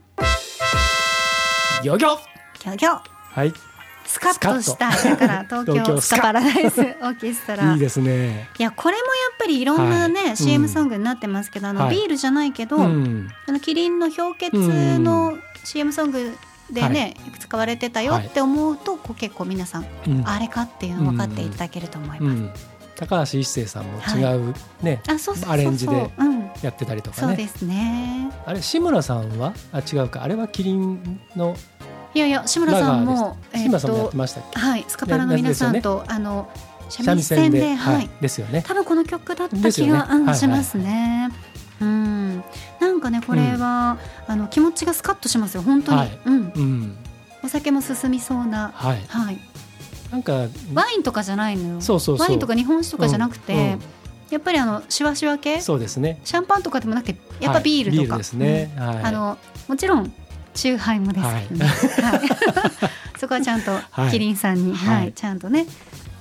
ギョギョ。ギョギョ。はいスカッとした。だから東 東京京スカパラダイスオーケストラ。いいですね。いやこれもやっぱりいろんなね、はい。CM うん。ソングになってますけど、あのはい。ビールじゃないけど、うん。あのキリンの氷結の CM ソングでね、い、くつ使われてたよって思うと、こう結構皆さん、うん。あれかっていうの分かっていただけると思います。うん。高橋一生さんも違うね、あそうそう。アレンジでうん、やってたりとかね。そうですね。あれ志村さんは？あ違うか。あれはキリンのいやいや志村さんも志村さんもやってましたっけ、はいスカパラの皆さんと、あの三味線ではい、はい、ですよね。多分この曲だった気が、しますね。うん、なんかねこれは、あの気持ちがスカッとしますよ本当に、はい。うん、うん。お酒も進みそうな、はい。はい、なんかワインとかじゃないのよ。そうそうワインとか日本酒とかじゃなくて、やっぱりあのしわしわ系？そうですね。シャンパンとかでもなくてやっぱビールとか、はいビールですね、はい。うんあのもちろんチューハイもですけどね、はい。そこはちゃんとはい。キリンさんに、はい。はい。ちゃんとね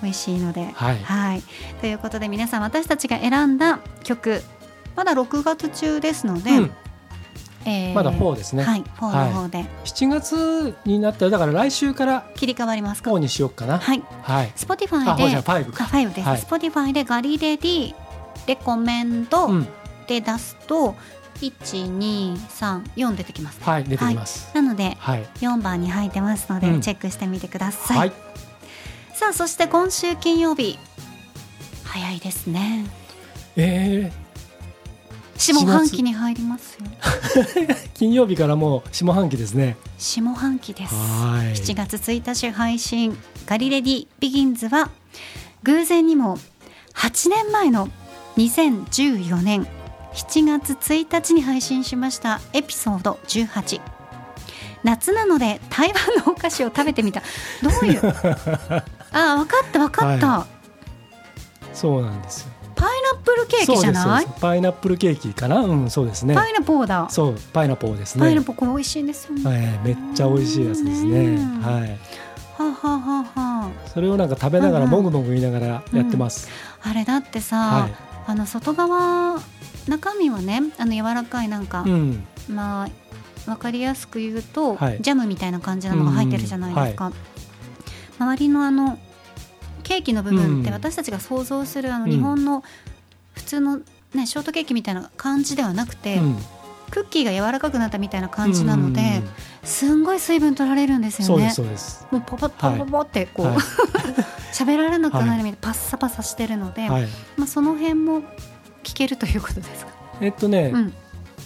美味しいので、はい。ということで皆さん私たちが選んだ曲まだ6月中ですので、うん。えーまだ4ですね、はい。4の方で。7月になったらだから来週から切り替わりますか、4にしようかな。はい。はい、Spotify であじゃあ5か。あ5です、はい。Spotify でガリレディレコメンドうん。で出すと、1234出てきます、はい出てきます。なのではい。4番に入ってますので、うん。チェックしてみてください、はい、さあそして今週金曜日。早いですね。え下半期に入りますよ。ー、金曜日からもう下半期ですね。下半期です。はい。7月1日配信「ガリレディビギンズ」は偶然にも8年前の2014年7月1日に配信しましたエピソード18夏なので台湾のお菓子を食べてみた。どういう？あ分かった分かった、はそうなんですよ。パイナップルケーキじゃない？パイナップルケーキかな？うんそうですね。パイナポーだ。そうパイナポーですね。パイナポーこれ美味しいんですよね、はい、めっちゃ美味しいやつですね。うん。はい。はあ、はあはあはそれをなんか食べながらうんうん。もぐもぐ言いながらやってます、あ、あれだってさ、はい。あの外側中身はねあの柔らかいなんか、うん。まあわかりやすく言うと、はい。ジャムみたいな感じなのが入ってるじゃないですか、周りのあのケーキの部分ってうん。私たちが想像するあのうん。日本の普通のねショートケーキみたいな感じではなくて、うん。クッキーが柔らかくなったみたいな感じなので、うんすんごい水分取られるんですよね。そうですそうです。もうポポッポポポってこう、はい。喋られなくなるみたいなパッサパサしてるので、はい。まあ、その辺も聞けるということですか？えっとね、うん、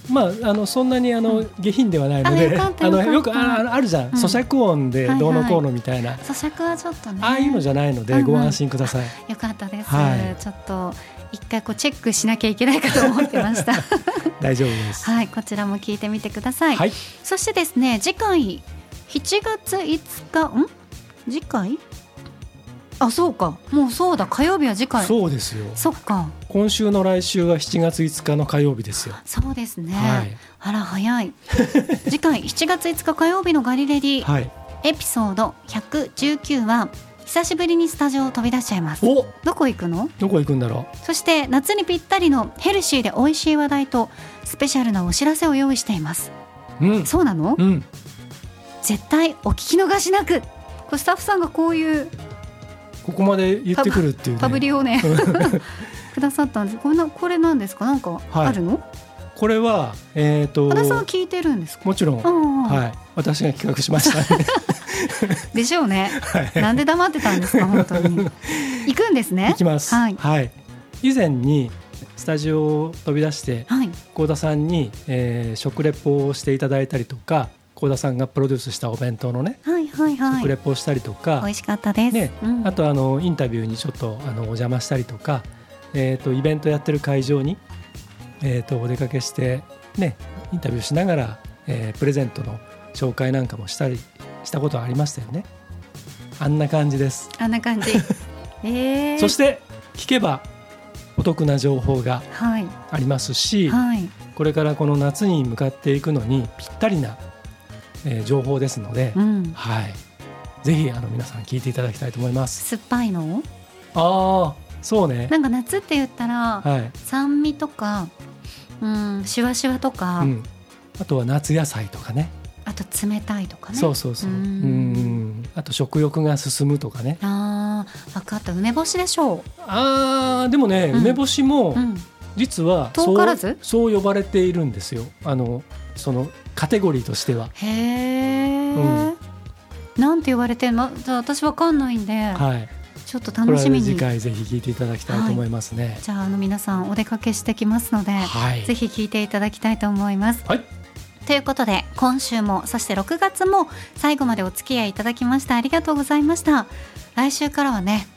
まああのそんなにあの、うん。下品ではないのあであのよくあああるじゃん、ん。咀嚼音でどうのこうのみたいな、咀嚼はちょっとね。ああいうのじゃないので、ご安心ください。よかったです、はい。ちょっと一回こうチェックしなきゃいけないかと思ってました。大丈夫です。はいこちらも聞いてみてください、はい。そしてですね次回7月5日ん？次回？あそうか。もうそうだ。火曜日は次回。そうですよ。そっか。今週の来週は7月5日の火曜日ですよ。そうですね、はい。あら早い。次回7月5日火曜日のガリレディ、はい。エピソード119は久しぶりにスタジオを飛び出しちゃいます。お！どこ行くの？どこ行くんだろそして夏にぴったりのヘルシーで美味しい話題とスペシャルなお知らせを用意しています。ううん。そうなの？うん。絶対お聞き逃しなく。スタッフさんがこういうここまで言ってくるっていう、ね、パブリをね くださったんですこれなこれなんですか？なんかあるの、これはえっ、と和田さんは聞いてるんですか？もちろん、うんはい。私が企画しました。ね でしょうね。なんで黙ってたんですか？本当に。行くんですね？行きます。はい。以前にスタジオを飛び出してはい。幸田さんに、えー食レポをしていただいたりとか幸田さんがプロデュースしたお弁当のね、はいはいはい。食レポをしたりとか美味しかったです、ねうん。あとあのインタビューにちょっとあのお邪魔したりとか、えー、とイベントやってる会場に、えー、とお出かけして、ね、インタビューしながら、えープレゼントの紹介なんかもしたりしたことはありましたよね。あんな感じです。あんな感じ。えー、そして聞けばお得な情報がはい。ありますし、はい。これからこの夏に向かっていくのにぴったりな、えー情報ですので、うんはい、ぜひあの皆さん聞いていただきたいと思います。酸っぱいの？ああ、そうね。なんか夏って言ったら、はい。酸味とかうんシュワシュワとか、うん。あとは夏野菜とかね。あと冷たいとかねそうそうそう。ううんん。あと食欲が進むとかね。あー分かった梅干しでしょああ、でもね、うん梅干しも実はそう遠からず？そう呼ばれているんですよ。あのそのカテゴリーとしては。へえ、うんなんて言われてんの？じゃあ私わかんないんで、はい。ちょっと楽しみに次回ぜひ聞いていただきたいと思いますね。じゃああの皆さんお出かけしてきますので、はい。ぜひ聞いていただきたいと思います。はい。ということで今週もそして6月も最後までお付き合いいただきましてありがとうございました来週からはね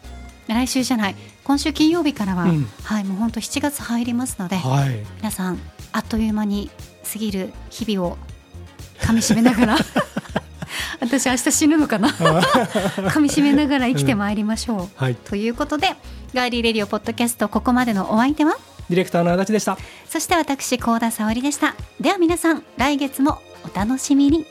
来週じゃない今週金曜日からは、うんはいもう本当7月入りますので、はい。皆さんあっという間に過ぎる日々を噛みしめながら 私明日死ぬのかな？噛みしめながら生きてまいりましょう、はい。ということでガーリーレディオポッドキャストここまでのお相手は？ディレクターの足立でした。そして私高田沙織でした。では皆さん来月もお楽しみに